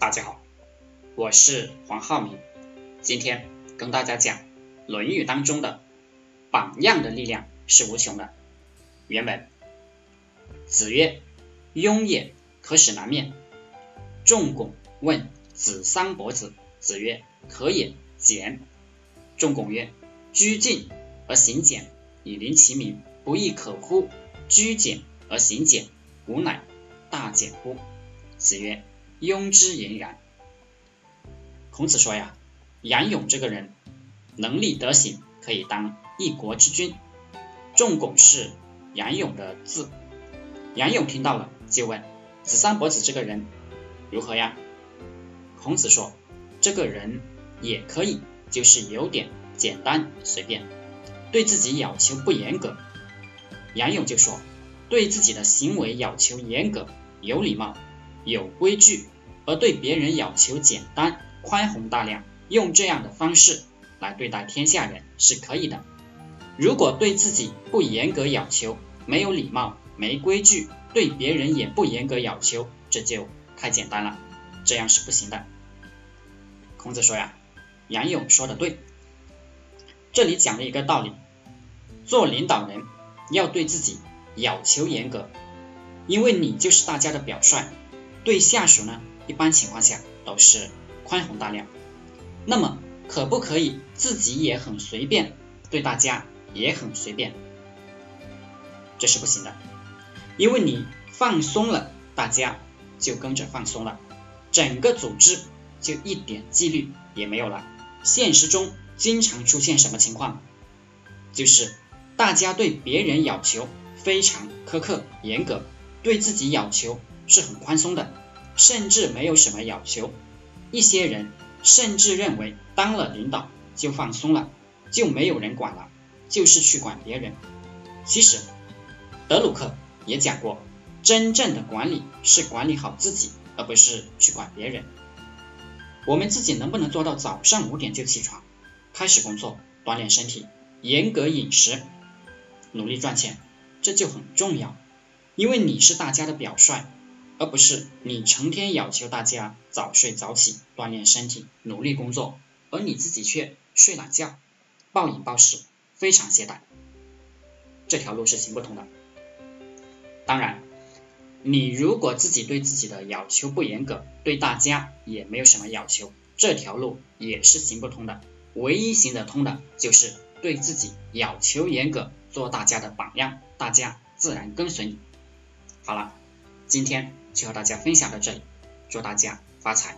大家好，我是黄浩明，今天跟大家讲《论语》当中的榜样的力量是无穷的。原文：子曰：“雍也，可使南面。”仲拱问子桑伯子，子曰：“可也，简。”仲拱曰：“居敬而行俭，以临其民，不亦可乎？居简而行俭，吾乃大简乎？”子曰。庸之言然。孔子说呀，杨勇这个人能力德行可以当一国之君。仲拱是杨勇的字。杨勇听到了，就问子桑伯子这个人如何呀？孔子说，这个人也可以，就是有点简单随便，对自己要求不严格。杨勇就说，对自己的行为要求严格，有礼貌。有规矩，而对别人要求简单、宽宏大量，用这样的方式来对待天下人是可以的。如果对自己不严格要求，没有礼貌、没规矩，对别人也不严格要求，这就太简单了，这样是不行的。孔子说呀，杨勇说的对，这里讲了一个道理：做领导人要对自己要求严格，因为你就是大家的表率。对下属呢，一般情况下都是宽宏大量。那么，可不可以自己也很随便，对大家也很随便？这是不行的，因为你放松了，大家就跟着放松了，整个组织就一点纪律也没有了。现实中经常出现什么情况？就是大家对别人要求非常苛刻严格，对自己要求。是很宽松的，甚至没有什么要求。一些人甚至认为当了领导就放松了，就没有人管了，就是去管别人。其实德鲁克也讲过，真正的管理是管理好自己，而不是去管别人。我们自己能不能做到早上五点就起床，开始工作，锻炼身体，严格饮食，努力赚钱，这就很重要。因为你是大家的表率。而不是你成天要求大家早睡早起锻炼身体努力工作，而你自己却睡懒觉暴饮暴食非常懈怠，这条路是行不通的。当然，你如果自己对自己的要求不严格，对大家也没有什么要求，这条路也是行不通的。唯一行得通的就是对自己要求严格，做大家的榜样，大家自然跟随你。好了，今天。就和大家分享到这里，祝大家发财。